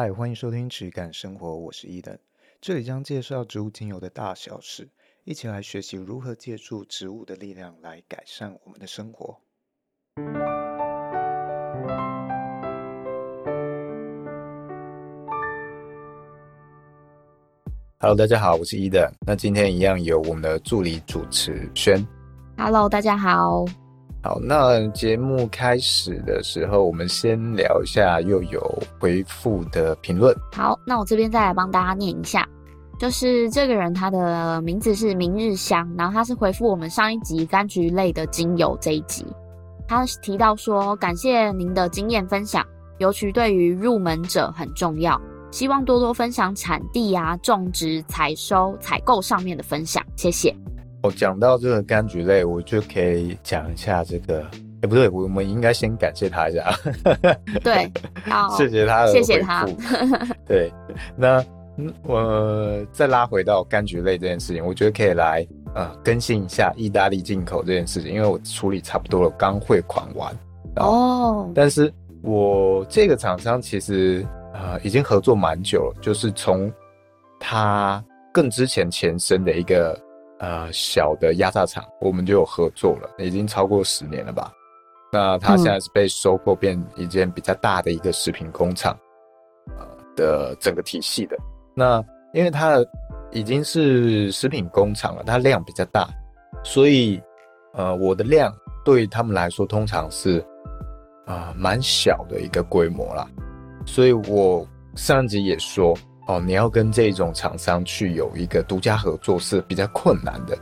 嗨，欢迎收听质感生活，我是伊登，这里将介绍植物精油的大小事，一起来学习如何借助植物的力量来改善我们的生活。Hello，大家好，我是伊登。那今天一样有我们的助理主持轩。Hello，大家好。好，那节目开始的时候，我们先聊一下又有回复的评论。好，那我这边再来帮大家念一下，就是这个人他的名字是明日香，然后他是回复我们上一集柑橘类的精油这一集，他提到说，感谢您的经验分享，尤其对于入门者很重要。希望多多分享产地啊、种植、采收、采购上面的分享，谢谢。我讲到这个柑橘类，我就可以讲一下这个，哎、欸，不对，我们应该先感谢他一下。对，好，谢谢他，谢谢他。对，那我再拉回到柑橘类这件事情，我觉得可以来呃更新一下意大利进口这件事情，因为我处理差不多了，刚汇款完。哦。但是我这个厂商其实。呃，已经合作蛮久了，就是从他更之前前身的一个呃小的压榨厂，我们就有合作了，已经超过十年了吧。那它现在是被收购，变一间比较大的一个食品工厂，呃的整个体系的。那因为它已经是食品工厂了，它量比较大，所以呃我的量对他们来说通常是啊蛮、呃、小的一个规模啦。所以我上集也说哦，你要跟这种厂商去有一个独家合作是比较困难的。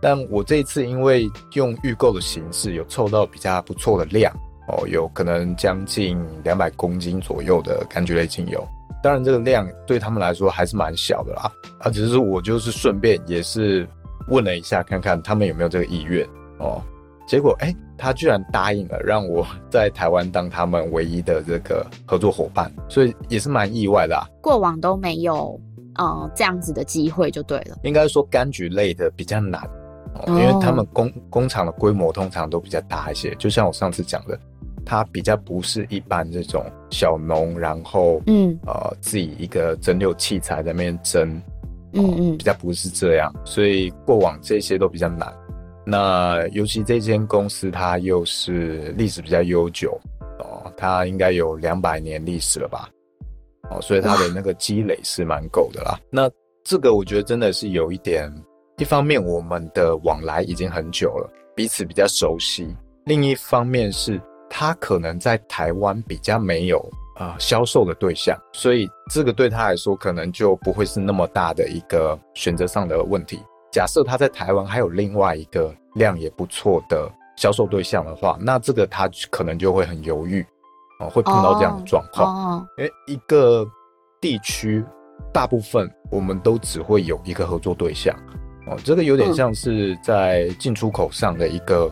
但我这一次因为用预购的形式，有凑到比较不错的量哦，有可能将近两百公斤左右的柑橘类精油。当然这个量对他们来说还是蛮小的啦，啊，只是我就是顺便也是问了一下，看看他们有没有这个意愿哦。结果，哎、他居然答应了，让我在台湾当他们唯一的这个合作伙伴，所以也是蛮意外的啊。过往都没有，呃，这样子的机会就对了。应该说柑橘类的比较难，哦、因为他们工工厂的规模通常都比较大一些。就像我上次讲的，它比较不是一般这种小农，然后，嗯，呃，自己一个蒸馏器材在那边蒸，嗯嗯，比较不是这样，所以过往这些都比较难。那尤其这间公司，它又是历史比较悠久哦，它应该有两百年历史了吧？哦，所以它的那个积累是蛮够的啦。那这个我觉得真的是有一点，一方面我们的往来已经很久了，彼此比较熟悉；另一方面是他可能在台湾比较没有啊销售的对象，所以这个对他来说可能就不会是那么大的一个选择上的问题。假设他在台湾还有另外一个量也不错的销售对象的话，那这个他可能就会很犹豫，哦，会碰到这样的状况。哦，因为一个地区大部分我们都只会有一个合作对象，哦，这个有点像是在进出口上的一个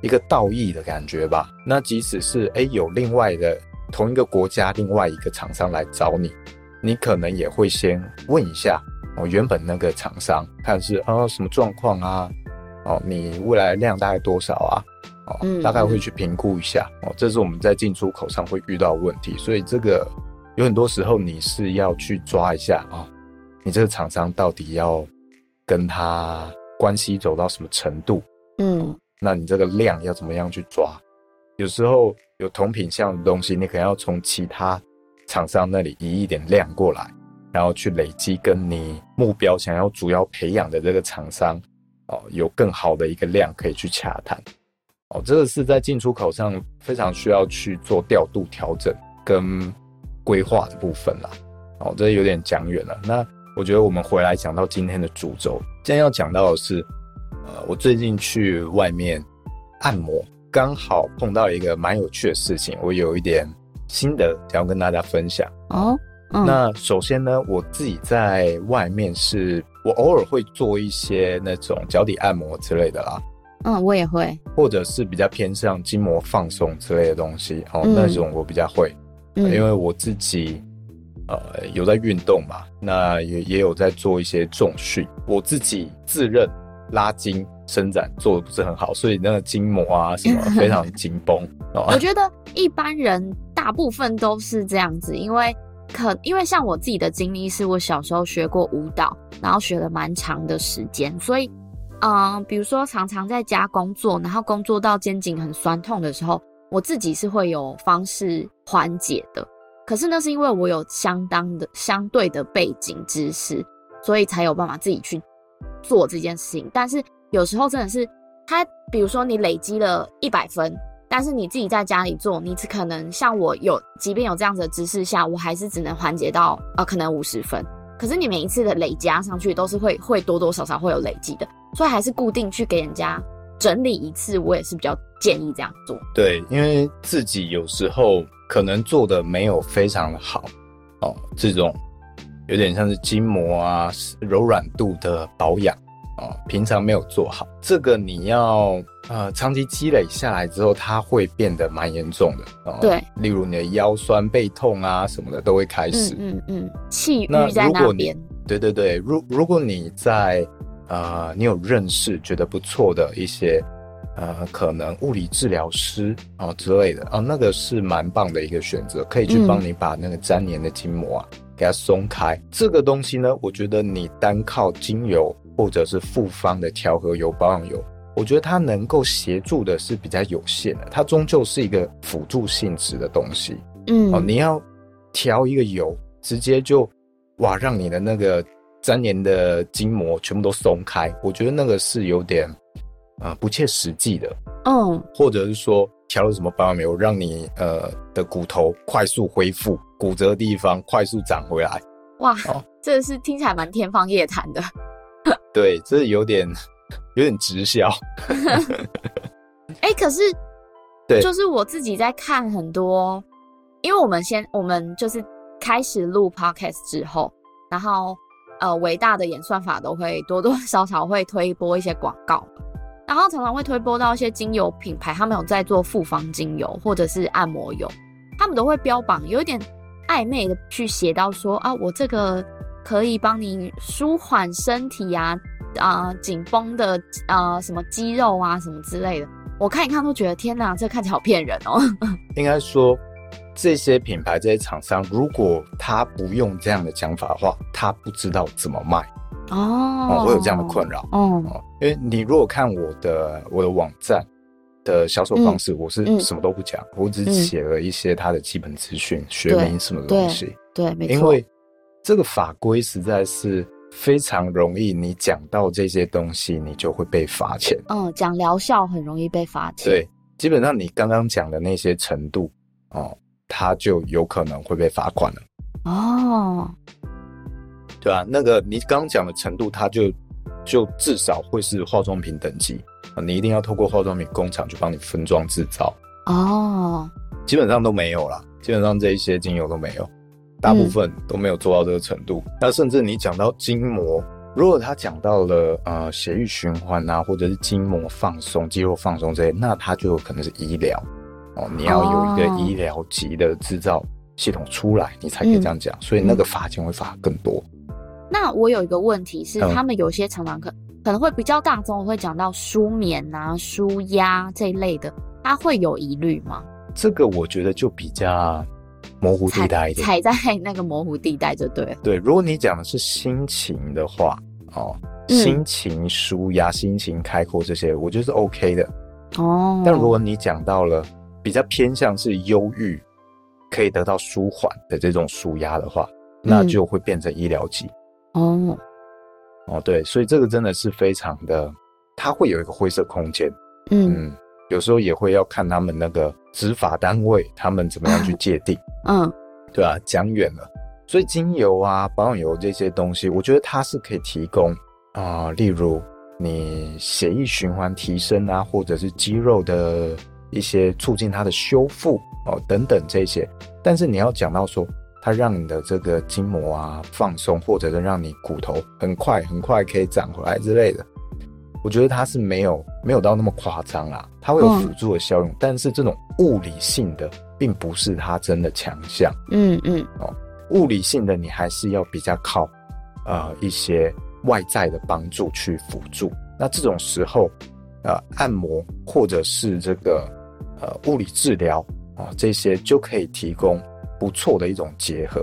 一个道义的感觉吧。那即使是诶有另外的同一个国家另外一个厂商来找你，你可能也会先问一下。哦，原本那个厂商看是哦什么状况啊？哦，你未来量大概多少啊？哦，大概会去评估一下。哦，这是我们在进出口上会遇到的问题，所以这个有很多时候你是要去抓一下啊，哦，你这个厂商到底要跟他关系走到什么程度？嗯，那你这个量要怎么样去抓？有时候有同品项的东西，你可能要从其他厂商那里移一点量过来。然后去累积跟你目标想要主要培养的这个厂商哦，有更好的一个量可以去洽谈哦，这个是在进出口上非常需要去做调度调整跟规划的部分啦。哦，这有点讲远了。那我觉得我们回来讲到今天的主轴，今天要讲到的是，呃，我最近去外面按摩，刚好碰到一个蛮有趣的事情，我有一点心得想要跟大家分享哦。嗯、那首先呢，我自己在外面是，我偶尔会做一些那种脚底按摩之类的啦。嗯，我也会，或者是比较偏向筋膜放松之类的东西哦，嗯、那种我比较会，嗯、因为我自己呃有在运动嘛，那也也有在做一些重训，我自己自认拉筋伸展做的不是很好，所以那个筋膜啊什么 非常紧绷。我觉得一般人大部分都是这样子，因为。可因为像我自己的经历是，我小时候学过舞蹈，然后学了蛮长的时间，所以，嗯、比如说常常在家工作，然后工作到肩颈很酸痛的时候，我自己是会有方式缓解的。可是那是因为我有相当的相对的背景知识，所以才有办法自己去做这件事情。但是有时候真的是，他比如说你累积了一百分。但是你自己在家里做，你只可能像我有，即便有这样子的知识下，我还是只能缓解到呃可能五十分。可是你每一次的累加上去，都是会会多多少少会有累积的，所以还是固定去给人家整理一次，我也是比较建议这样做。对，因为自己有时候可能做的没有非常的好哦，这种有点像是筋膜啊柔软度的保养。哦，平常没有做好，这个你要呃长期积累下来之后，它会变得蛮严重的。哦、对，例如你的腰酸背痛啊什么的都会开始。嗯嗯，气郁在那边。对对对，如如果你在呃你有认识觉得不错的一些呃可能物理治疗师啊、哦、之类的啊、哦，那个是蛮棒的一个选择，可以去帮你把那个粘连的筋膜啊、嗯、给它松开。这个东西呢，我觉得你单靠精油。或者是复方的调和油、保养油，我觉得它能够协助的是比较有限的，它终究是一个辅助性质的东西。嗯，哦，你要调一个油，直接就哇，让你的那个粘连的筋膜全部都松开，我觉得那个是有点啊、呃、不切实际的。嗯，或者是说调了什么保养油，让你呃的骨头快速恢复，骨折的地方快速长回来。哇，哦、这是听起来蛮天方夜谭的。对，这有点有点直销。哎、欸，可是，对，就是我自己在看很多，因为我们先，我们就是开始录 podcast 之后，然后呃，伟大的演算法都会多多少少会推播一些广告，然后常常会推播到一些精油品牌，他们有在做复方精油或者是按摩油，他们都会标榜有一点暧昧的去写到说啊，我这个。可以帮你舒缓身体啊，啊、呃，紧绷的啊、呃，什么肌肉啊，什么之类的。我看一看都觉得天哪，这看起来好骗人哦。应该说，这些品牌、这些厂商，如果他不用这样的讲法的话，他不知道怎么卖哦。哦，我有这样的困扰哦，哦。因为你如果看我的我的网站的销售方式，嗯、我是什么都不讲，嗯、我只写了一些它的基本资讯、嗯、学名什么东西。对，对没错。因为这个法规实在是非常容易，你讲到这些东西，你就会被罚钱。嗯，讲疗效很容易被罚钱。对，基本上你刚刚讲的那些程度，哦，他就有可能会被罚款了。哦，对啊，那个你刚刚讲的程度，它就就至少会是化妆品等级啊，你一定要透过化妆品工厂去帮你分装制造。哦，基本上都没有啦，基本上这一些精油都没有。大部分都没有做到这个程度。嗯、那甚至你讲到筋膜，如果他讲到了呃血液循环啊，或者是筋膜放松、肌肉放松这些，那他就有可能是医疗哦。你要有一个医疗级的制造系统出来，哦、你才可以这样讲。嗯、所以那个罚金会罚更多。那我有一个问题是，他们有些常常可可能会比较大众，会讲到舒眠啊、舒压这一类的，他会有疑虑吗？这个我觉得就比较。模糊地带一点，踩在那个模糊地带就对了。对，如果你讲的是心情的话，哦，嗯、心情舒压、心情开阔这些，我觉得是 OK 的。哦，但如果你讲到了比较偏向是忧郁，可以得到舒缓的这种舒压的话，那就会变成医疗级。哦，哦，对，所以这个真的是非常的，它会有一个灰色空间。嗯。嗯有时候也会要看他们那个执法单位，他们怎么样去界定。嗯，对啊，讲远了。所以精油啊、保养油这些东西，我觉得它是可以提供啊、呃，例如你血液循环提升啊，或者是肌肉的一些促进它的修复哦等等这些。但是你要讲到说，它让你的这个筋膜啊放松，或者是让你骨头很快很快可以长回来之类的。我觉得它是没有没有到那么夸张啦，它会有辅助的效用，嗯、但是这种物理性的并不是它真的强项。嗯嗯哦，物理性的你还是要比较靠呃一些外在的帮助去辅助。那这种时候，呃，按摩或者是这个呃物理治疗啊、呃，这些就可以提供不错的一种结合。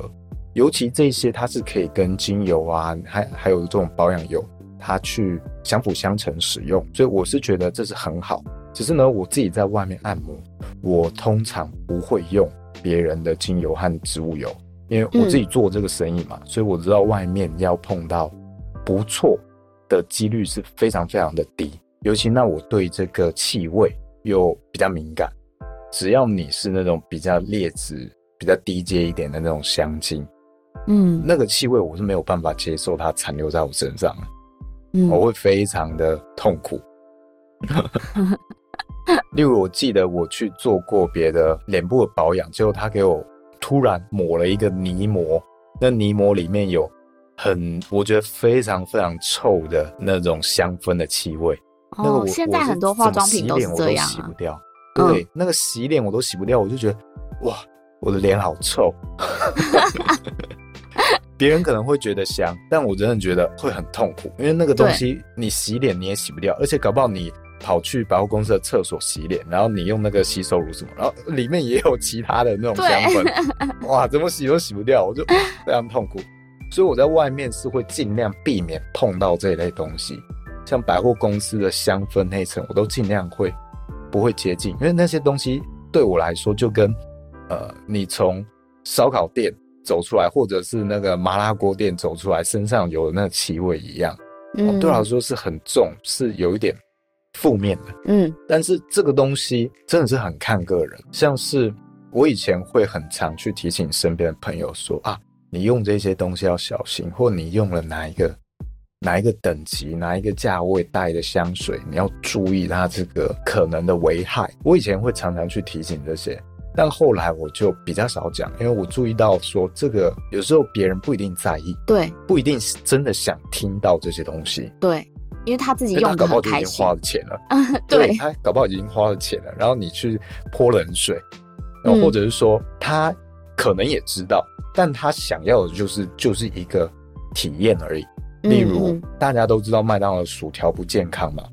尤其这些它是可以跟精油啊，还还有这种保养油，它去相辅相成使用，所以我是觉得这是很好。只是呢，我自己在外面按摩，我通常不会用别人的精油和植物油，因为我自己做这个生意嘛，嗯、所以我知道外面要碰到不错的几率是非常非常的低。尤其那我对这个气味又比较敏感，只要你是那种比较劣质、比较低阶一点的那种香精，嗯，那个气味我是没有办法接受它残留在我身上，嗯，我会非常的痛苦。例如，我记得我去做过别的脸部的保养，结果他给我突然抹了一个泥膜，那泥膜里面有很我觉得非常非常臭的那种香氛的气味。哦，那个我现在很多化妆品都是这样啊，洗不掉。对，嗯、那个洗脸我都洗不掉，我就觉得哇，我的脸好臭。别人可能会觉得香，但我真的觉得会很痛苦，因为那个东西你洗脸你也洗不掉，而且搞不好你。跑去百货公司的厕所洗脸，然后你用那个洗手乳什么，然后里面也有其他的那种香氛，哇，怎么洗都洗不掉，我就非常痛苦。所以我在外面是会尽量避免碰到这一类东西，像百货公司的香氛那层，我都尽量会不会接近，因为那些东西对我来说就跟呃你从烧烤店走出来，或者是那个麻辣锅店走出来，身上有的那个气味一样，嗯，对我来说是很重，是有一点。负面的，嗯，但是这个东西真的是很看个人。像是我以前会很常去提醒身边的朋友说啊，你用这些东西要小心，或你用了哪一个哪一个等级、哪一个价位带的香水，你要注意它这个可能的危害。我以前会常常去提醒这些，但后来我就比较少讲，因为我注意到说这个有时候别人不一定在意，对，不一定是真的想听到这些东西，对。因为他自己用的很开心，花了钱了，对，他搞不好已经花了钱了，然后你去泼冷水，然后或者是说他可能也知道，但他想要的就是就是一个体验而已。例如大家都知道麦当劳薯条不健康嘛，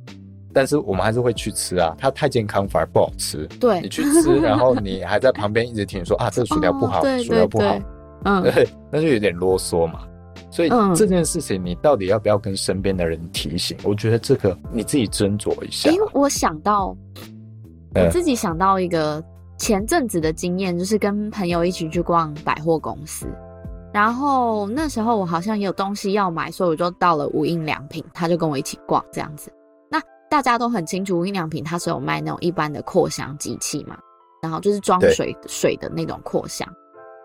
但是我们还是会去吃啊，它太健康反而不好吃。对，你去吃，然后你还在旁边一直听说 啊，这个薯条不好，薯条不好，嗯，对，那就有点啰嗦嘛。所以这件事情，你到底要不要跟身边的人提醒？嗯、我觉得这个你自己斟酌一下。因为我想到，我自己想到一个前阵子的经验，就是跟朋友一起去逛百货公司，然后那时候我好像也有东西要买，所以我就到了无印良品，他就跟我一起逛这样子。那大家都很清楚，无印良品它是有卖那种一般的扩香机器嘛，然后就是装水水的那种扩香，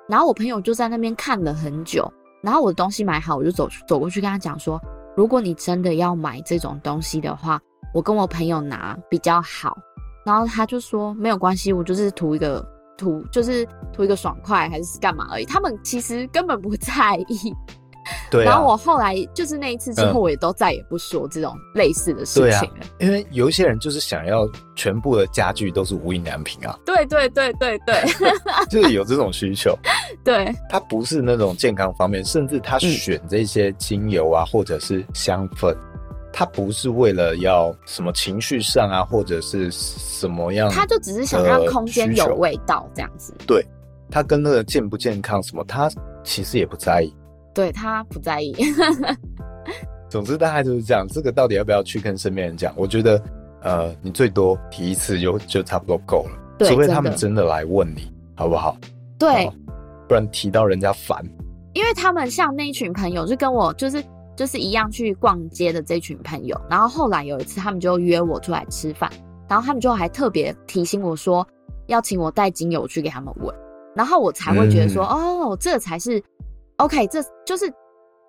然后我朋友就在那边看了很久。然后我的东西买好，我就走走过去跟他讲说：“如果你真的要买这种东西的话，我跟我朋友拿比较好。”然后他就说：“没有关系，我就是图一个图，就是图一个爽快还是干嘛而已。”他们其实根本不在意。对、啊，然后我后来就是那一次之后，我也都再也不说这种类似的事情了。嗯啊、因为有一些人就是想要全部的家具都是无印良品啊。对对对对对，就是有这种需求。对，他不是那种健康方面，甚至他选这些精油啊，嗯、或者是香氛，他不是为了要什么情绪上啊，或者是什么样，他就只是想让空间有味道这样子。对，他跟那个健不健康什么，他其实也不在意。对，他不在意。总之大概就是这样。这个到底要不要去跟身边人讲？我觉得，呃，你最多提一次就就差不多够了。对，除非他们真的来问你，好不好？对，不然提到人家烦。因为他们像那一群朋友，就跟我就是就是一样去逛街的这群朋友。然后后来有一次，他们就约我出来吃饭，然后他们就还特别提醒我说，要请我带精油去给他们闻，然后我才会觉得说，嗯、哦，这才是。OK，这就是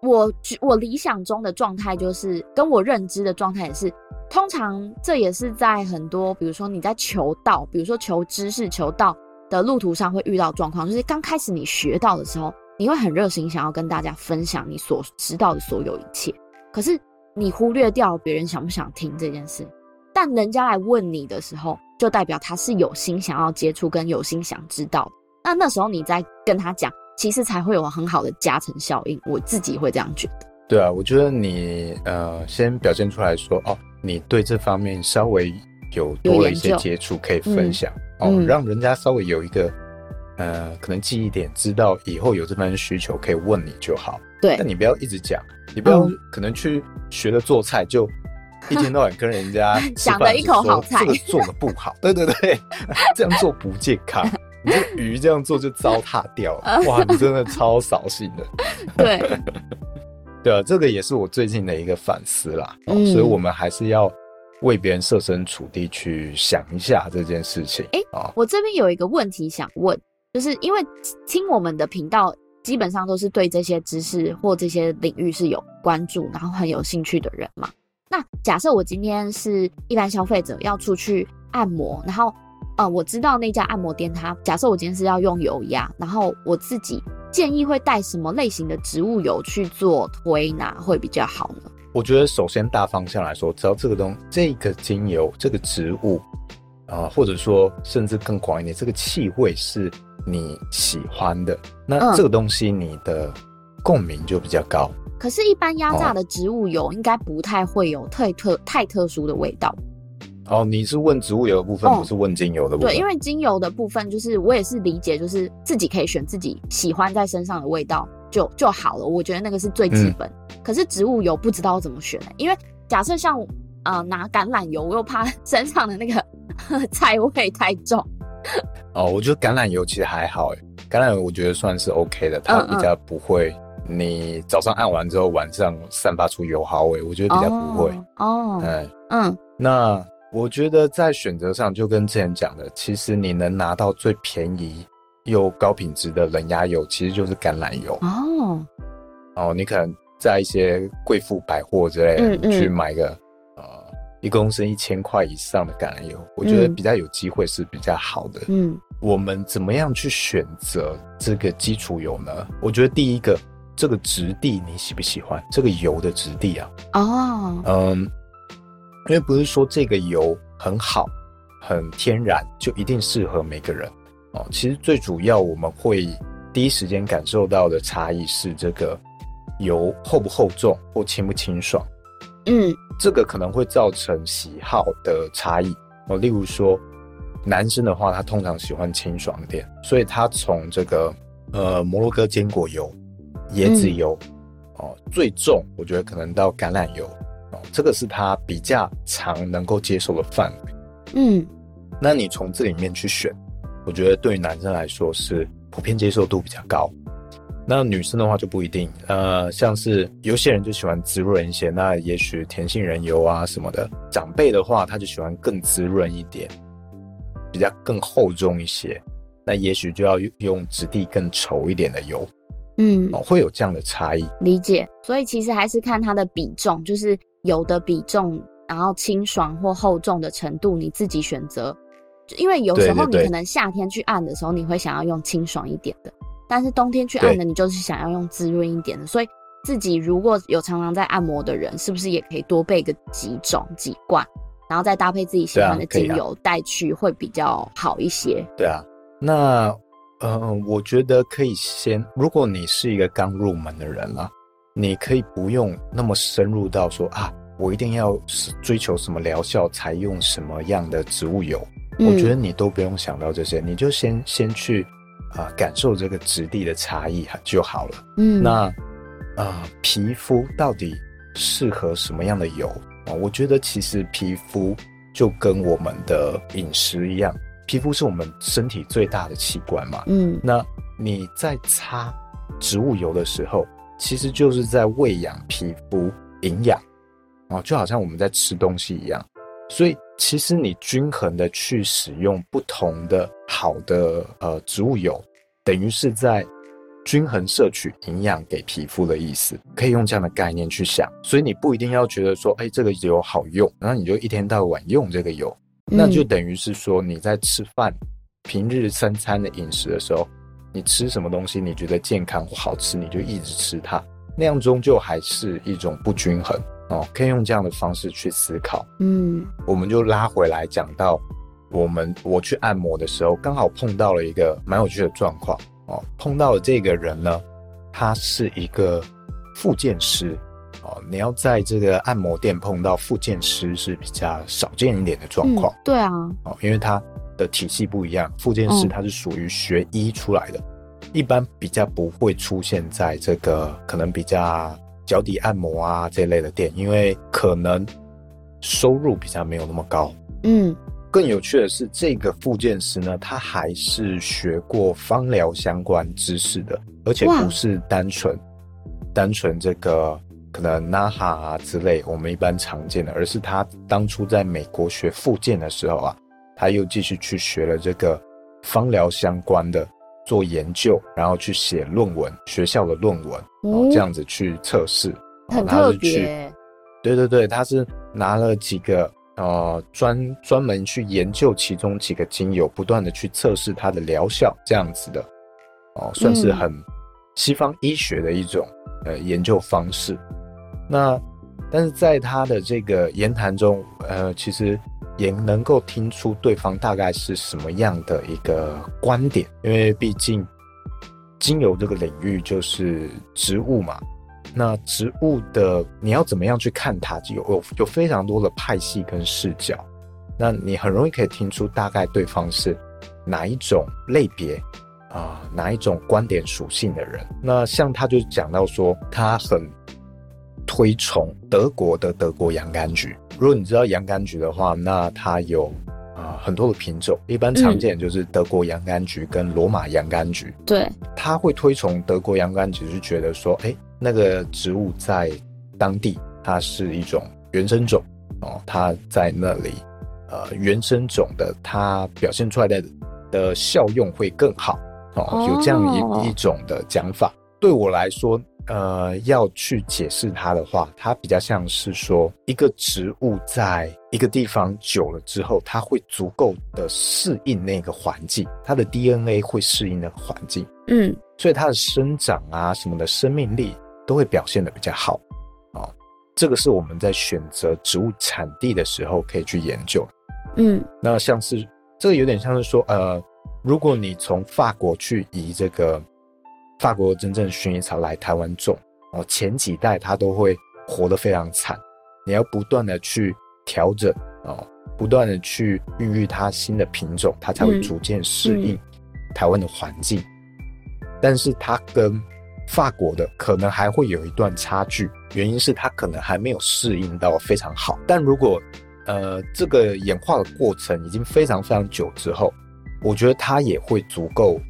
我我理想中的状态，就是跟我认知的状态也是。通常这也是在很多，比如说你在求道，比如说求知识、求道的路途上会遇到状况，就是刚开始你学到的时候，你会很热心，想要跟大家分享你所知道的所有一切。可是你忽略掉别人想不想听这件事，但人家来问你的时候，就代表他是有心想要接触跟有心想知道。那那时候你再跟他讲。其实才会有很好的加成效应，我自己会这样觉得。对啊，我觉得你呃，先表现出来说哦，你对这方面稍微有多了一些接触，可以分享、嗯、哦，让人家稍微有一个呃，可能记忆点，知道以后有这番需求可以问你就好。对，但你不要一直讲，你不要可能去学了做菜就一天到晚跟人家 讲了一口好菜，这个做的不好，对对对，这样做不健康。你这鱼这样做就糟蹋掉了，哇，你真的超扫兴的。对，对啊，这个也是我最近的一个反思啦。嗯，所以我们还是要为别人设身处地去想一下这件事情。哎，我这边有一个问题想问。就是因为听我们的频道，基本上都是对这些知识或这些领域是有关注，然后很有兴趣的人嘛。那假设我今天是一般消费者，要出去按摩，然后呃，我知道那家按摩店它，假设我今天是要用油压，然后我自己建议会带什么类型的植物油去做推拿会比较好呢？我觉得首先大方向来说，只要这个东这个精油这个植物啊、呃，或者说甚至更广一点，这个气味是。你喜欢的那这个东西，你的共鸣就比较高。嗯、可是，一般压榨的植物油应该不太会有太特太特殊的味道。哦，你是问植物油的部分，哦、不是问精油的部分？对，因为精油的部分，就是我也是理解，就是自己可以选自己喜欢在身上的味道就就好了。我觉得那个是最基本。嗯、可是植物油不知道怎么选呢？因为假设像呃拿橄榄油，我又怕 身上的那个 菜味太重。哦，我觉得橄榄油其实还好，橄榄油我觉得算是 OK 的，它比较不会，你早上按完之后晚上散发出油耗味，我觉得比较不会。哦，嗯嗯，那我觉得在选择上就跟之前讲的，其实你能拿到最便宜又高品质的冷压油，其实就是橄榄油。哦，哦，你可能在一些贵妇百货之类的，嗯嗯，去买个呃。一公升一千块以上的橄榄油，我觉得比较有机会是比较好的。嗯，我们怎么样去选择这个基础油呢？我觉得第一个，这个质地你喜不喜欢？这个油的质地啊？哦，嗯，因为不是说这个油很好、很天然，就一定适合每个人哦。其实最主要我们会第一时间感受到的差异是这个油厚不厚重或清不清爽。嗯。这个可能会造成喜好的差异哦。例如说，男生的话，他通常喜欢清爽一点，所以他从这个呃摩洛哥坚果油、椰子油、嗯、哦最重，我觉得可能到橄榄油哦，这个是他比较常能够接受的范围。嗯，那你从这里面去选，我觉得对于男生来说是普遍接受度比较高。那女生的话就不一定，呃，像是有些人就喜欢滋润一些，那也许甜杏仁油啊什么的。长辈的话，他就喜欢更滋润一点，比较更厚重一些，那也许就要用质地更稠一点的油，嗯，哦，会有这样的差异。理解。所以其实还是看它的比重，就是油的比重，然后清爽或厚重的程度，你自己选择。因为有时候你可能夏天去按的时候，你会想要用清爽一点的。但是冬天去按的，你就是想要用滋润一点的，所以自己如果有常常在按摩的人，是不是也可以多备个几种几罐，然后再搭配自己喜欢的精油带去，会比较好一些？对啊，那呃，我觉得可以先，如果你是一个刚入门的人啦，你可以不用那么深入到说啊，我一定要追求什么疗效才用什么样的植物油，嗯，我觉得你都不用想到这些，你就先先去。啊，感受这个质地的差异就好了。嗯，那啊，皮肤到底适合什么样的油啊？我觉得其实皮肤就跟我们的饮食一样，皮肤是我们身体最大的器官嘛。嗯，那你在擦植物油的时候，其实就是在喂养皮肤营养哦，就好像我们在吃东西一样。所以，其实你均衡的去使用不同的好的呃植物油，等于是在均衡摄取营养给皮肤的意思，可以用这样的概念去想。所以你不一定要觉得说，哎，这个油好用，然后你就一天到晚用这个油，那就等于是说你在吃饭、平日三餐的饮食的时候，你吃什么东西你觉得健康或好吃，你就一直吃它，那样终究还是一种不均衡。哦，可以用这样的方式去思考。嗯，我们就拉回来讲到，我们我去按摩的时候，刚好碰到了一个蛮有趣的状况。哦，碰到了这个人呢，他是一个复健师。哦，你要在这个按摩店碰到复健师是比较少见一点的状况。嗯，对啊。哦，因为他的体系不一样，复健师他是属于学医出来的，嗯、一般比较不会出现在这个可能比较脚底按摩啊这类的店，因为可能收入比较没有那么高。嗯，更有趣的是，这个复健师呢，他还是学过芳疗相关知识的，而且不是单纯单纯这个。可能 NAHA 啊之类，我们一般常见的，而是他当初在美国学复健的时候啊，他又继续去学了这个芳疗相关的做研究，然后去写论文，学校的论文，哦，这样子去测试，很特别。对对对，他是拿了几个呃专专门去研究其中几个精油，不断的去测试它的疗效，这样子的，哦，算是很西方医学的一种呃研究方式。那，但是在他的这个言谈中，呃，其实也能够听出对方大概是什么样的一个观点，因为毕竟精油这个领域就是植物嘛。那植物的你要怎么样去看它，有有有非常多的派系跟视角，那你很容易可以听出大概对方是哪一种类别啊，哪一种观点属性的人。那像他就讲到说，他很。推崇德国的德国洋甘菊。如果你知道洋甘菊的话，那它有啊、呃、很多的品种，一般常见就是德国洋甘菊跟罗马洋甘菊。对，他会推崇德国洋甘菊，是觉得说，哎、欸，那个植物在当地它是一种原生种哦，它在那里呃原生种的它表现出来的的效用会更好哦，有这样一、哦、一种的讲法。对我来说。呃，要去解释它的话，它比较像是说，一个植物在一个地方久了之后，它会足够的适应那个环境，它的 DNA 会适应那个环境，嗯，所以它的生长啊什么的生命力都会表现的比较好啊。这个是我们在选择植物产地的时候可以去研究，嗯，那像是这个有点像是说，呃，如果你从法国去移这个。法国真正薰衣草来台湾种哦，前几代它都会活得非常惨，你要不断的去调整哦，不断的去孕育它新的品种，它才会逐渐适应台湾的环境。嗯嗯、但是它跟法国的可能还会有一段差距，原因是它可能还没有适应到非常好。但如果呃这个演化的过程已经非常非常久之后，我觉得它也会足够。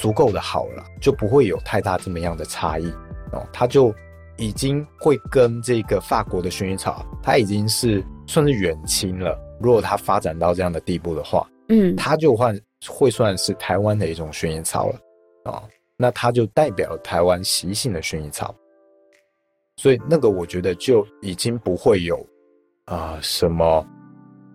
足够的好了，就不会有太大这么样的差异哦。它就已经会跟这个法国的薰衣草，它已经是算是远亲了。如果它发展到这样的地步的话，嗯，它就换会算是台湾的一种薰衣草了哦。那它就代表台湾习性的薰衣草，所以那个我觉得就已经不会有啊、呃、什么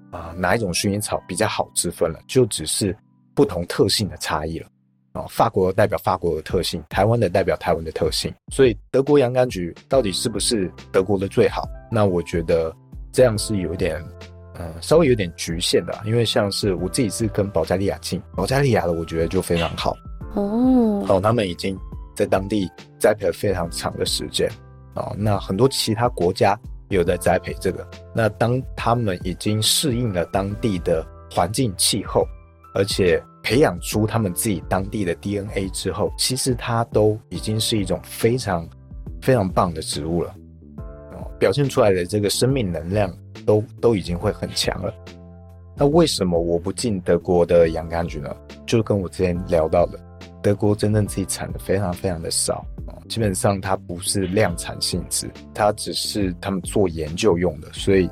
啊、呃、哪一种薰衣草比较好之分了，就只是不同特性的差异了。哦，法国代表法国的特性，台湾的代表台湾的特性，所以德国洋甘菊到底是不是德国的最好？那我觉得这样是有一点，嗯，稍微有点局限的，因为像是我自己是跟保加利亚进，保加利亚的我觉得就非常好哦，哦，他们已经在当地栽培了非常长的时间，哦，那很多其他国家也有在栽培这个，那当他们已经适应了当地的环境气候，而且。培养出他们自己当地的 DNA 之后，其实它都已经是一种非常非常棒的植物了，哦，表现出来的这个生命能量都都已经会很强了。那为什么我不进德国的洋甘菊呢？就跟我之前聊到的，德国真正自己产的非常非常的少，基本上它不是量产性质，它只是他们做研究用的，所以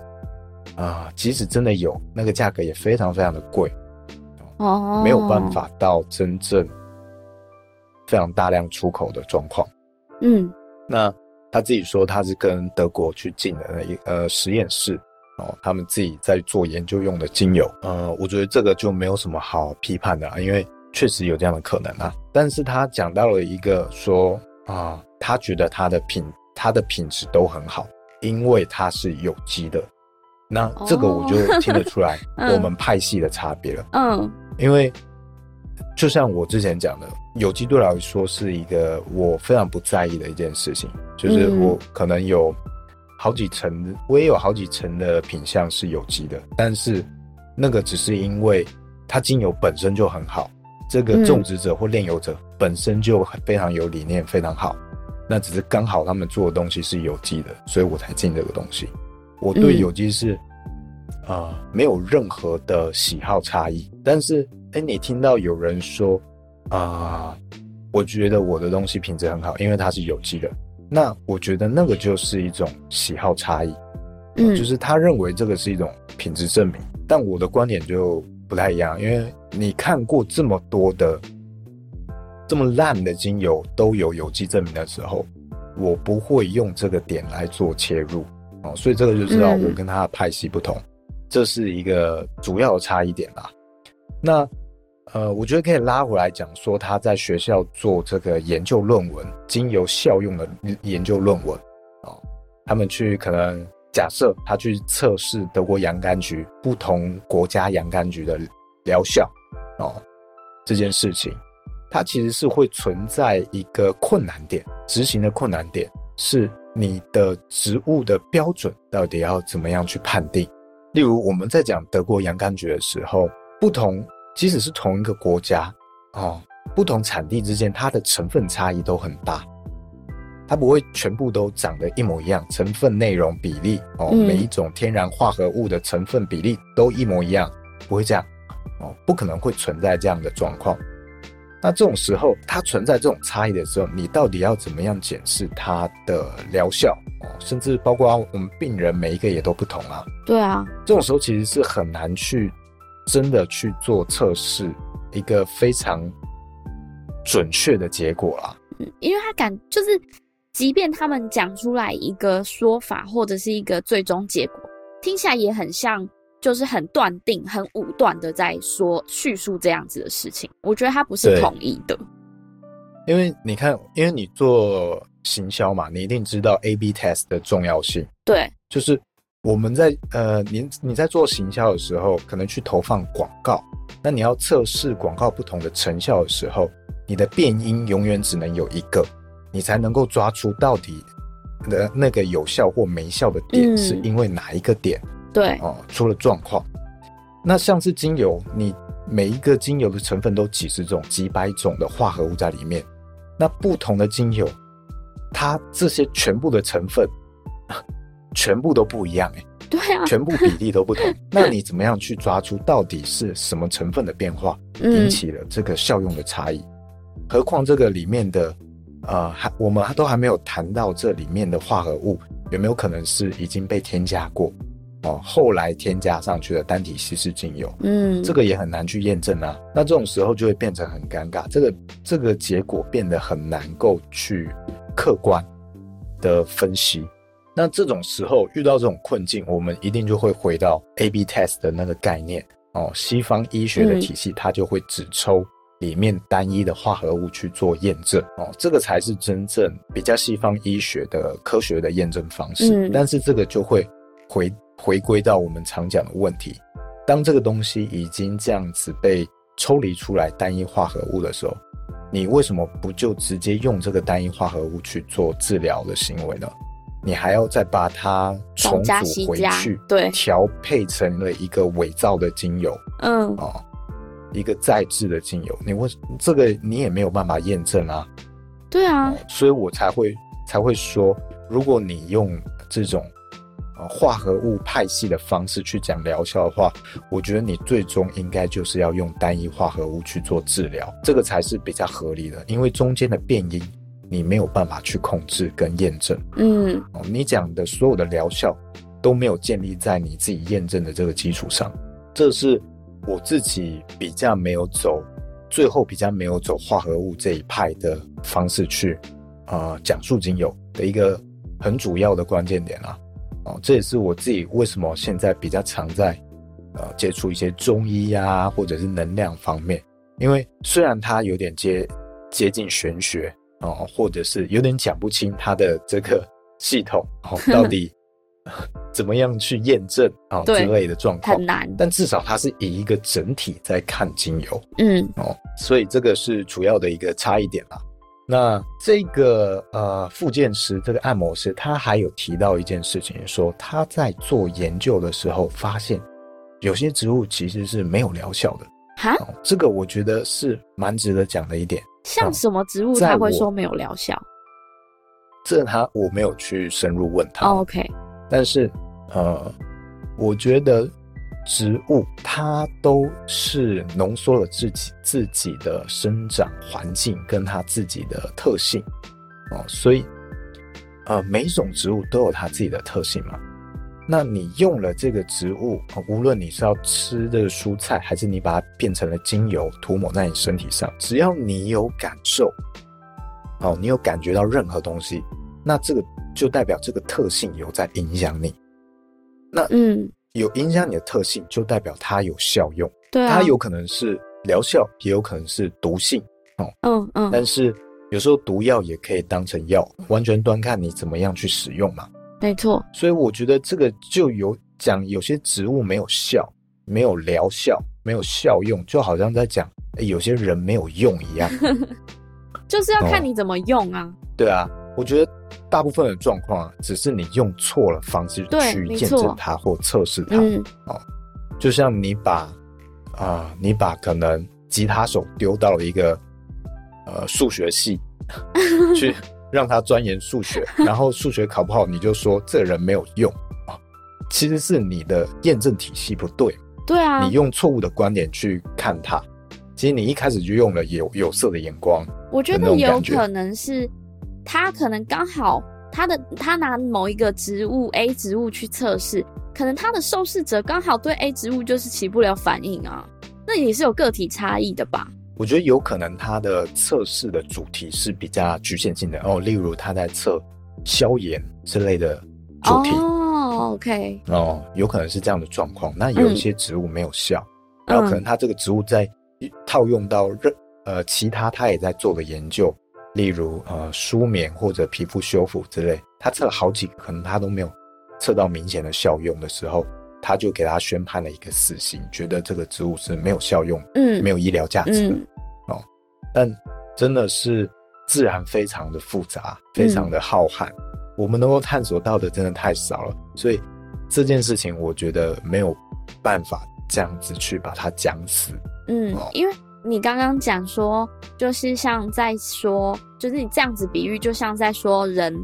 啊，即使真的有，那个价格也非常非常的贵。哦，没有办法到真正非常大量出口的状况。嗯，那他自己说他是跟德国去进的那一呃实验室哦，他们自己在做研究用的精油。呃，我觉得这个就没有什么好批判的啊，因为确实有这样的可能啊。但是他讲到了一个说啊，他觉得他的品他的品质都很好，因为它是有机的。那这个我就听得出来 我们派系的差别了。嗯。因为，就像我之前讲的，有机对我来说是一个我非常不在意的一件事情，就是我可能有好几层，我也有好几层的品相是有机的，但是那个只是因为它精油本身就很好，这个种植者或炼油者本身就非常有理念，非常好。那只是刚好他们做的东西是有机的，所以我才进这个东西。我对有机是，啊、呃，没有任何的喜好差异。但是，哎，你听到有人说，啊、呃，我觉得我的东西品质很好，因为它是有机的。那我觉得那个就是一种喜好差异，嗯，就是他认为这个是一种品质证明。但我的观点就不太一样，因为你看过这么多的。这么烂的精油都有有机证明的时候，我不会用这个点来做切入哦，所以这个就知道我跟他的派系不同，嗯、这是一个主要的差异点啦。那呃，我觉得可以拉回来讲说，他在学校做这个研究论文，经由效用的研究论文哦，他们去可能假设他去测试德国洋甘菊不同国家洋甘菊的疗效哦，这件事情。它其实是会存在一个困难点，执行的困难点是你的植物的标准到底要怎么样去判定。例如我们在讲德国洋甘菊的时候，不同即使是同一个国家哦，不同产地之间它的成分差异都很大，它不会全部都长得一模一样，成分内容比例哦，每一种天然化合物的成分比例都一模一样，不会这样哦，不可能会存在这样的状况。那这种时候，它存在这种差异的时候，你到底要怎么样检视它的疗效哦？甚至包括我们病人每一个也都不同啊。对啊，这种时候其实是很难去真的去做测试，一个非常准确的结果啦。嗯，因为他感就是，即便他们讲出来一个说法或者是一个最终结果，听起来也很像。就是很断定、很武断的在说叙述这样子的事情，我觉得他不是统一的。因为你看，因为你做行销嘛，你一定知道 A/B test 的重要性。对，就是我们在呃，你你在做行销的时候，可能去投放广告，那你要测试广告不同的成效的时候，你的变因永远只能有一个，你才能够抓出到底的那个有效或没效的点是因为哪一个点。嗯对哦，出了状况，那像是精油，你每一个精油的成分都几十种、几百种的化合物在里面，那不同的精油，它这些全部的成分全部都不一样哎，对啊，全部比例都不同，那你怎么样去抓出到底是什么成分的变化引起了这个效用的差异？嗯、何况这个里面的呃，还我们都还没有谈到这里面的化合物有没有可能是已经被添加过？哦，后来添加上去的单体稀释精油，嗯，这个也很难去验证啊。那这种时候就会变成很尴尬，这个这个结果变得很难够去客观的分析。那这种时候遇到这种困境，我们一定就会回到 A/B test 的那个概念哦。西方医学的体系，它就会只抽里面单一的化合物去做验证哦，这个才是真正比较西方医学的科学的验证方式。但是这个就会回。回归到我们常讲的问题，当这个东西已经这样子被抽离出来单一化合物的时候，你为什么不就直接用这个单一化合物去做治疗的行为呢？你还要再把它重组回去，对，调配成了一个伪造的精油，嗯，哦，一个再制的精油，你为这个你也没有办法验证啊，对啊，哦，所以我才会才会说，如果你用这种。化合物派系的方式去讲疗效的话，我觉得你最终应该就是要用单一化合物去做治疗，这个才是比较合理的。因为中间的变因你没有办法去控制跟验证。嗯，你讲的所有的疗效都没有建立在你自己验证的这个基础上，这是我自己比较没有走，最后比较没有走化合物这一派的方式去啊讲述精油的一个很主要的关键点啊。哦，这也是我自己为什么现在比较常在，呃，接触一些中医呀、啊，或者是能量方面。因为虽然它有点接接近玄学哦，或者是有点讲不清它的这个系统哦，到底 怎么样去验证啊、哦、之类的状况，很难。但至少它是以一个整体在看精油，嗯，哦，所以这个是主要的一个差异点啦。那这个呃，复健师这个按摩师，他还有提到一件事情，说他在做研究的时候发现，有些植物其实是没有疗效的哈、哦，这个我觉得是蛮值得讲的一点。像什么植物他会说没有疗效？这他我没有去深入问他。Oh, OK，但是呃，我觉得植物它都是浓缩了自己自己的生长环境跟它自己的特性哦，所以呃，每一种植物都有它自己的特性嘛。那你用了这个植物，无论你是要吃的蔬菜，还是你把它变成了精油涂抹在你身体上，只要你有感受，哦，你有感觉到任何东西，那这个就代表这个特性有在影响你。那嗯，有影响你的特性，就代表它有效用。对啊，它有可能是疗效，也有可能是毒性。哦，嗯嗯。但是有时候毒药也可以当成药，完全端看你怎么样去使用嘛。没错，所以我觉得这个就有讲有些植物没有效，没有疗效，没有效用，就好像在讲，欸，有些人没有用一样，就是要看你怎么用啊。哦，对啊，我觉得大部分的状况啊，只是你用错了方式去验证它或测试它。嗯，哦，就像你把啊，呃，你把可能吉他手丢到了一个呃数学系 去。让他钻研数学，然后数学考不好，你就说这个人没有用啊。其实是你的验证体系不对。对啊，你用错误的观点去看他，其实你一开始就用了有有色的眼光。我觉得有可能是他可能刚好他的他拿某一个植物 A 植物去测试，可能他的受试者刚好对 A 植物就是起不了反应啊。那也是有个体差异的吧？我觉得有可能他的测试的主题是比较局限性的哦，例如他在测消炎之类的主题哦，OK 哦，有可能是这样的状况。那有一些植物没有效，嗯、然后可能他这个植物在套用到任呃其他他也在做的研究，例如呃舒眠或者皮肤修复之类，他测了好几个，可能他都没有测到明显的效用的时候。他就给他宣判了一个死刑，觉得这个植物是没有效用，嗯，没有医疗价值的，嗯、哦。但真的是自然非常的复杂，非常的浩瀚，嗯、我们能够探索到的真的太少了。所以这件事情，我觉得没有办法这样子去把它讲死。嗯，哦、因为你刚刚讲说，就是像在说，就是你这样子比喻，就像在说人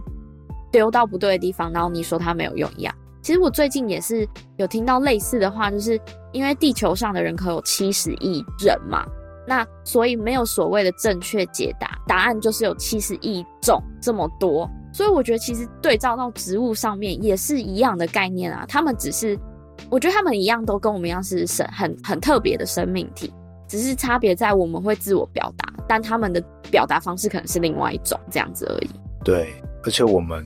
丢到不对的地方，然后你说它没有用一样。其实我最近也是有听到类似的话，就是因为地球上的人口有七十亿人嘛，那所以没有所谓的正确解答，答案就是有七十亿种这么多。所以我觉得其实对照到植物上面也是一样的概念啊，他们只是，我觉得他们一样都跟我们一样是生很很特别的生命体，只是差别在我们会自我表达，但他们的表达方式可能是另外一种这样子而已。对，而且我们。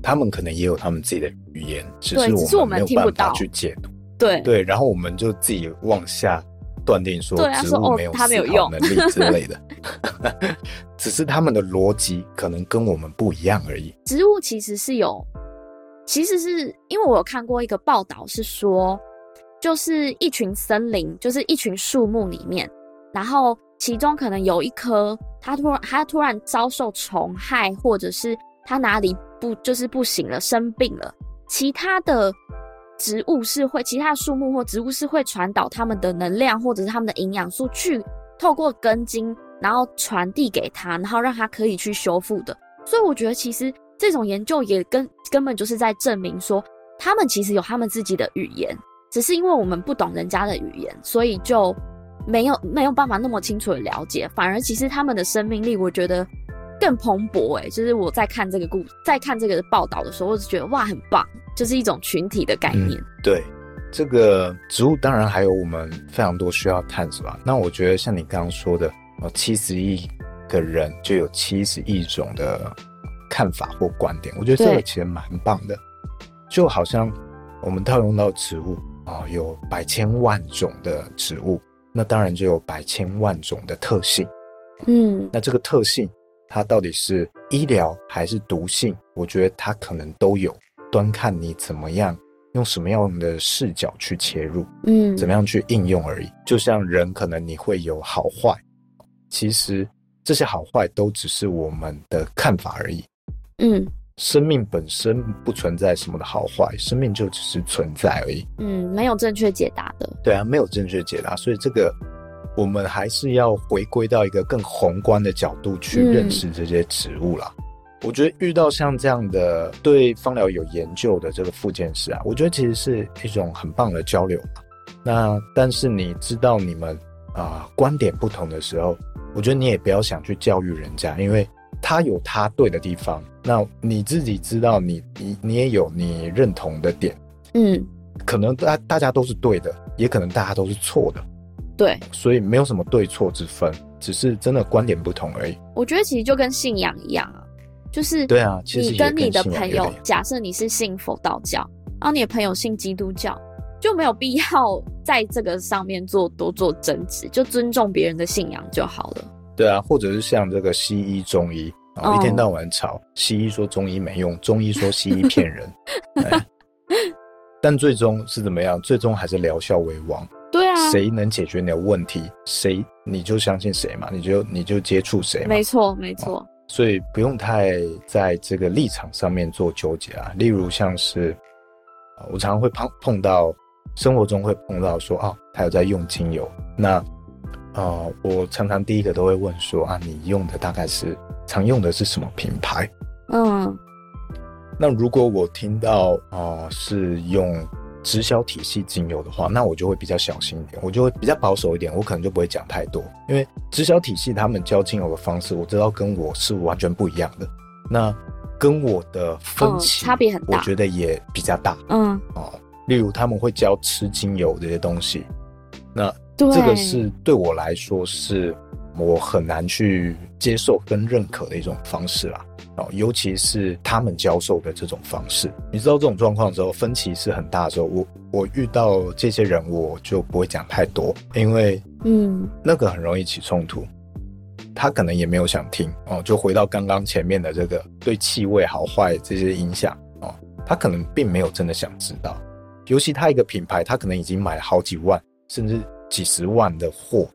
他们可能也有他们自己的语言，只是我们没有办法去解读。对对，然后我们就自己往下断定说植物没有思考能力之类的，只是他们的逻辑可能跟我们不一样而已。植物其实是有，其实是因为我有看过一个报道，是说就是一群森林，就是一群树木里面，然后其中可能有一棵，它突然它突然遭受虫害，或者是它哪里。不就是不行了，生病了。其他的植物是会，其他的树木或植物是会传导它们的能量或者是它们的营养素，去透过根茎，然后传递给它，然后让它可以去修复的。所以我觉得其实这种研究也根根本就是在证明说，他们其实有他们自己的语言，只是因为我们不懂人家的语言，所以就没有没有办法那么清楚的了解。反而其实他们的生命力，我觉得。更蓬勃哎、欸，就是我在看这个故，在看这个报道的时候，我就觉得哇，很棒，就是一种群体的概念。嗯、对，这个植物当然还有我们非常多需要探索啊。那我觉得像你刚刚说的，呃，七十亿个人就有七十亿种的看法或观点，我觉得这个其实蛮棒的。就好像我们套用到植物啊、哦，有百千万种的植物，那当然就有百千万种的特性。嗯，那这个特性。它到底是医疗还是毒性？我觉得它可能都有，端看你怎么样用什么样的视角去切入，嗯，怎么样去应用而已。就像人，可能你会有好坏，其实这些好坏都只是我们的看法而已。嗯，生命本身不存在什么的好坏，生命就只是存在而已。嗯，没有正确解答的。对啊，没有正确解答，所以这个我们还是要回归到一个更宏观的角度去认识这些植物啦。嗯、我觉得遇到像这样的对芳疗有研究的这个附件师啊，我觉得其实是一种很棒的交流。那但是你知道你们啊、呃、观点不同的时候，我觉得你也不要想去教育人家，因为他有他对的地方，那你自己知道你你你也有你认同的点，嗯，可能大大家都是对的，也可能大家都是错的。对，所以没有什么对错之分，只是真的观点不同而已。我觉得其实就跟信仰一样啊，就是对啊，你跟你的朋友，假设你是信佛道教，然后你的朋友信基督教，就没有必要在这个上面做多做争执，就尊重别人的信仰就好了。对啊，或者是像这个西医中医，然后一天到晚吵，哦、西医说中医没用，中医说西医骗人，但最终是怎么样？最终还是疗效为王。对啊，谁能解决你的问题，谁你就相信谁嘛，你就你就接触谁嘛。没错，没错。哦，所以不用太在这个立场上面做纠结啊。例如像是，我常常会碰碰到，生活中会碰到说，哦，他有在用精油，那，呃，我常常第一个都会问说，啊，你用的大概是常用的是什么品牌？嗯。那如果我听到啊，呃，是用。直销体系精油的话，那我就会比较小心一点，我就会比较保守一点，我可能就不会讲太多，因为直销体系他们教精油的方式，我知道跟我是完全不一样的，那跟我的分歧差别很大，我觉得也比较大。嗯，哦，例如他们会教吃精油这些东西，那这个是对我来说是我很难去接受跟认可的一种方式啦。哦尤其是他们教授的这种方式，你知道这种状况的时候，分歧是很大的时候，我我遇到这些人，我就不会讲太多，因为嗯，那个很容易起冲突，他可能也没有想听哦，就回到刚刚前面的这个对气味好坏这些影响哦，他可能并没有真的想知道，尤其他一个品牌，他可能已经买了好几万甚至几十万的货，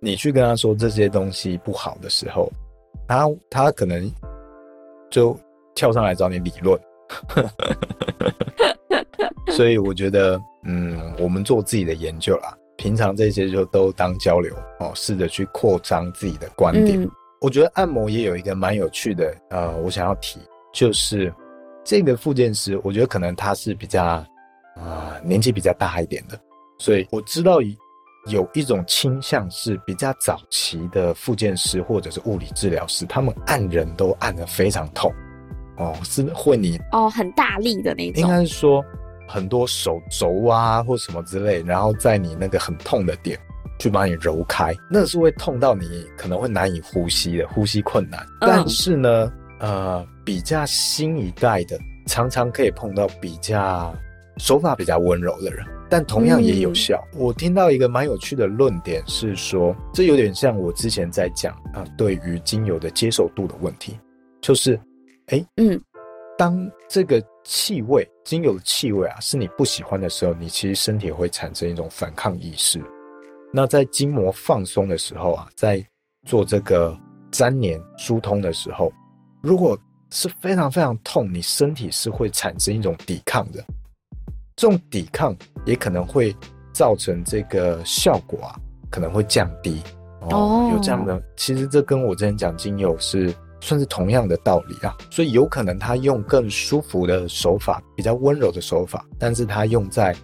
你去跟他说这些东西不好的时候，他他可能。就跳上来找你理论，所以我觉得，嗯，我们做自己的研究啦，平常这些就都当交流哦，试着去扩张自己的观点。嗯、我觉得按摩也有一个蛮有趣的，呃，我想要提，就是这个复健师，我觉得可能他是比较啊、呃、年纪比较大一点的，所以我知道有一种倾向是比较早期的复健师或者是物理治疗师，他们按人都按得非常痛，哦，是会你哦很大力的那种，应该是说很多手肘啊或什么之类，然后在你那个很痛的点去把你揉开，那是会痛到你可能会难以呼吸的，呼吸困难。嗯、但是呢，呃，比较新一代的，常常可以碰到比较手法比较温柔的人。但同样也有效。嗯、我听到一个蛮有趣的论点是说，这有点像我之前在讲啊，对于精油的接受度的问题，就是，哎、欸，嗯，当这个气味，精油的气味啊，是你不喜欢的时候，你其实身体会产生一种反抗意识。那在筋膜放松的时候啊，在做这个粘连疏通的时候，如果是非常非常痛，你身体是会产生一种抵抗的。这种抵抗也可能会造成这个效果啊，可能会降低哦。Oh. 有这样的，其实这跟我之前讲精油是算是同样的道理啊。所以有可能他用更舒服的手法，比较温柔的手法，但是他用在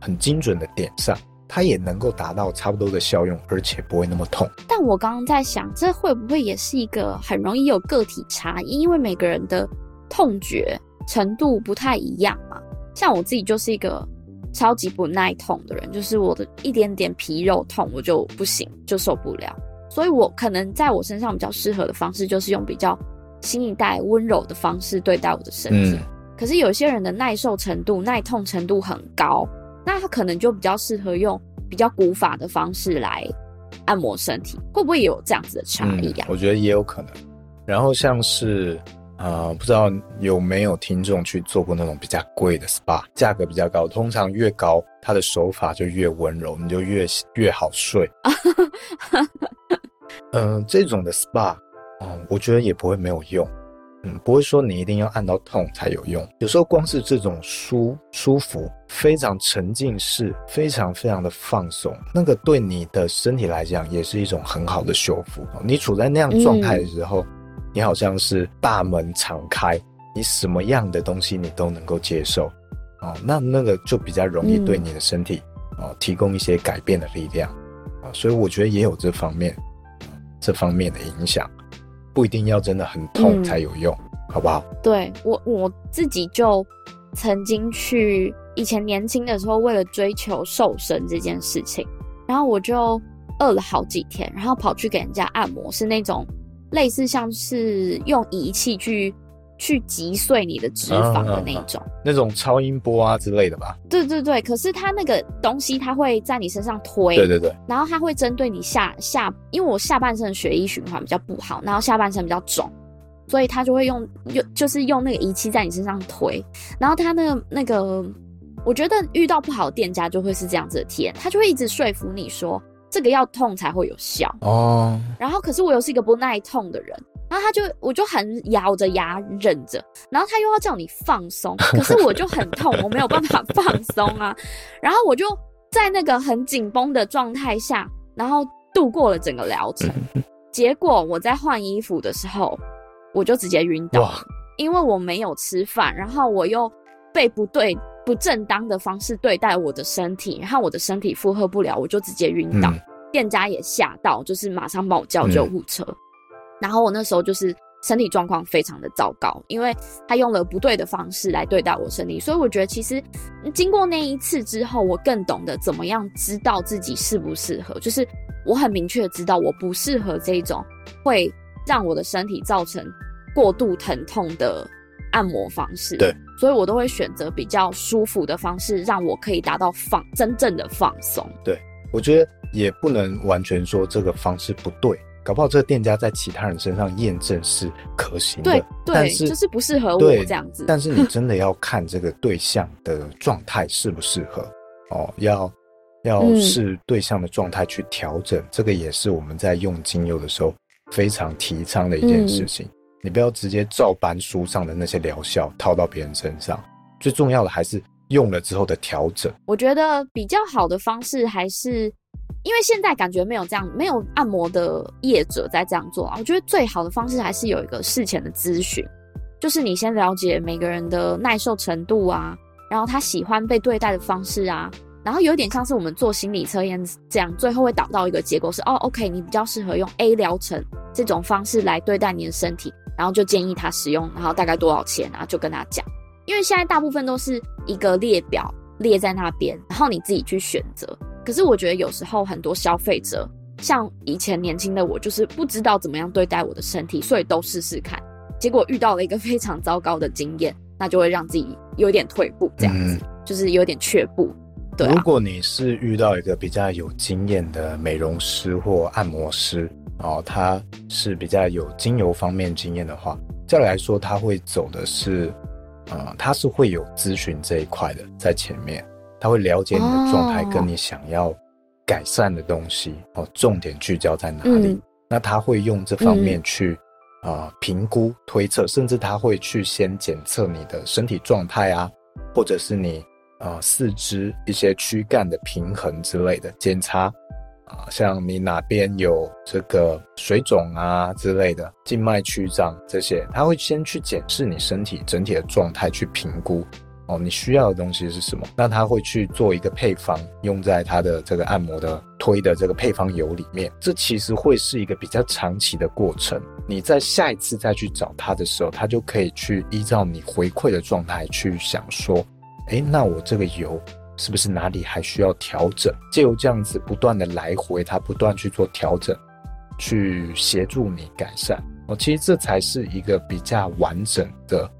很精准的点上，它也能够达到差不多的效用，而且不会那么痛。但我刚刚在想，这会不会也是一个很容易有个体差异？因为每个人的痛觉程度不太一样嘛。像我自己就是一个超级不耐痛的人，就是我的一点点皮肉痛我就不行，就受不了。所以我可能在我身上比较适合的方式，就是用比较新一代温柔的方式对待我的身体。嗯、可是有些人的耐受程度、耐痛程度很高，那他可能就比较适合用比较古法的方式来按摩身体。会不会也有这样子的差异啊？我觉得也有可能。然后像是。啊、呃，不知道有没有听众去做过那种比较贵的 SPA，价格比较高，通常越高，它的手法就越温柔，你就越越好睡。嗯、呃，这种的 SPA，嗯、呃，我觉得也不会没有用，嗯，不会说你一定要按到痛才有用。有时候光是这种舒舒服、非常沉浸式、非常非常的放松，那个对你的身体来讲也是一种很好的修复。你处在那样状态的时候，嗯、你好像是大门敞开，你什么样的东西你都能够接受。哦，那那个就比较容易对你的身体哦、嗯、提供一些改变的力量啊，所以我觉得也有这方面这方面的影响。不一定要真的很痛才有用，嗯、好不好？对，我我自己就曾经去以前年轻的时候，为了追求瘦身这件事情，然后我就饿了好几天，然后跑去给人家按摩，是那种类似像是用仪器去。去击碎你的脂肪的那种，啊啊啊，那种超音波啊之类的吧？对对对，可是它那个东西，它会在你身上推，对对对，然后它会针对你下下，因为我下半身的血液循环比较不好，然后下半身比较肿，所以它就会用用就是用那个仪器在你身上推，然后它那个那个，我觉得遇到不好的店家就会是这样子的体验，他就会一直说服你说这个要痛才会有效哦，然后可是我又是一个不耐痛的人。然后他就，我就很咬着牙忍着，然后他又要叫你放松，可是我就很痛，我没有办法放松啊。然后我就在那个很紧绷的状态下，然后度过了整个疗程。结果我在换衣服的时候，我就直接晕倒，因为我没有吃饭，然后我又被不对、不正当的方式对待我的身体，然后我的身体负荷不了，我就直接晕倒。店家也吓到，就是马上帮我叫救护车。然后我那时候就是身体状况非常的糟糕，因为他用了不对的方式来对待我身体，所以我觉得其实经过那一次之后，我更懂得怎么样知道自己适不适合，就是我很明确的知道我不适合这种会让我的身体造成过度疼痛的按摩方式。对，所以我都会选择比较舒服的方式，让我可以达到放真正的放松。对，我觉得也不能完全说这个方式不对。搞不好这个店家在其他人身上验证是可行的，对，对，但是就是不适合我这样子。但是你 真的要看这个对象的状态适不适合哦，要要视对象的状态去调整，嗯，这个也是我们在用精油的时候非常提倡的一件事情。嗯，你不要直接照搬书上的那些疗效套到别人身上，最重要的还是用了之后的调整。我觉得比较好的方式还是。因为现在感觉没有这样，没有按摩的业者在这样做啊。我觉得最好的方式还是有一个事前的咨询，就是你先了解每个人的耐受程度啊，然后他喜欢被对待的方式啊，然后有点像是我们做心理测验这样，最后会导到一个结果是哦，OK，你比较适合用 A 疗程这种方式来对待你的身体，然后就建议他使用，然后大概多少钱啊，就跟他讲。因为现在大部分都是一个列表列在那边，然后你自己去选择。可是我觉得有时候很多消费者，像以前年轻的我，就是不知道怎么样对待我的身体，所以都试试看，结果遇到了一个非常糟糕的经验，那就会让自己有点退步，这样子，嗯、就是有点却步。对、啊，如果你是遇到一个比较有经验的美容师或按摩师哦，他是比较有精油方面经验的话，再来说他会走的是，呃，他是会有咨询这一块的在前面。他会了解你的状态，跟你想要改善的东西哦，重点聚焦在哪里？嗯、那他会用这方面去啊评估、推测，甚至他会去先检测你的身体状态啊，或者是你呃四肢一些躯干的平衡之类的检查啊，像你哪边有这个水肿啊之类的，静脉曲张这些，他会先去检视你身体整体的状态，去评估。哦，你需要的东西是什么？那他会去做一个配方，用在他的这个按摩的推的这个配方油里面。这其实会是一个比较长期的过程。你在下一次再去找他的时候，他就可以去依照你回馈的状态去想说，诶，那我这个油是不是哪里还需要调整？借由这样子不断的来回，他不断去做调整，去协助你改善。哦，其实这才是一个比较完整的。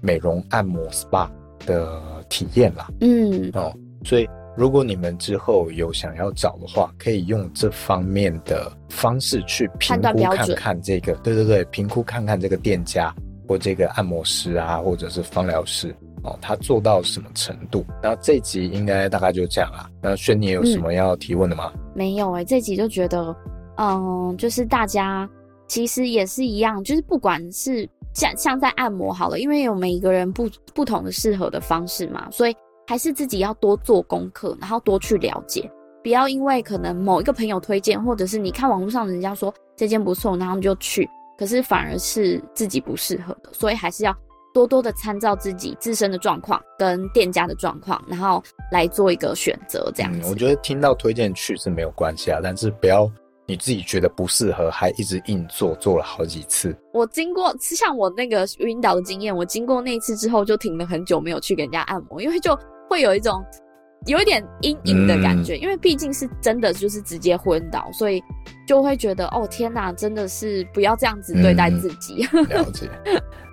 美容按摩 SPA 的体验啦，嗯哦，所以如果你们之后有想要找的话，可以用这方面的方式去评估看看这个，对对对，评估看看这个店家或这个按摩师啊，或者是芳疗师哦，他做到什么程度？那这集应该大概就这样啦。那轩你有什么要提问的吗？嗯、没有哎、欸，这集就觉得，嗯，就是大家。其实也是一样，就是不管是像像在按摩好了，因为有每一个人不不同的适合的方式嘛，所以还是自己要多做功课，然后多去了解，不要因为可能某一个朋友推荐，或者是你看网络上人家说这间不错，然后你就去，可是反而是自己不适合的，所以还是要多多的参照自己自身的状况跟店家的状况，然后来做一个选择。这样子，嗯，我觉得听到推荐去是没有关系啊，但是不要。你自己觉得不适合，还一直硬做，做了好几次。我经过像我那个晕倒的经验，我经过那一次之后，就停了很久没有去给人家按摩，因为就会有一种有一点阴影的感觉，嗯、因为毕竟是真的就是直接昏倒，所以就会觉得哦天哪，真的是不要这样子对待自己。嗯、了解。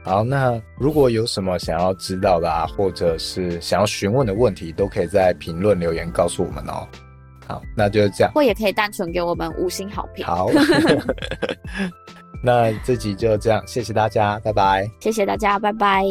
好，那如果有什么想要知道的啊，或者是想要询问的问题，都可以在评论留言告诉我们哦。好，那就是这样。或也可以单纯给我们五星好评。好，那这集就这样，谢谢大家，拜拜。谢谢大家，拜拜。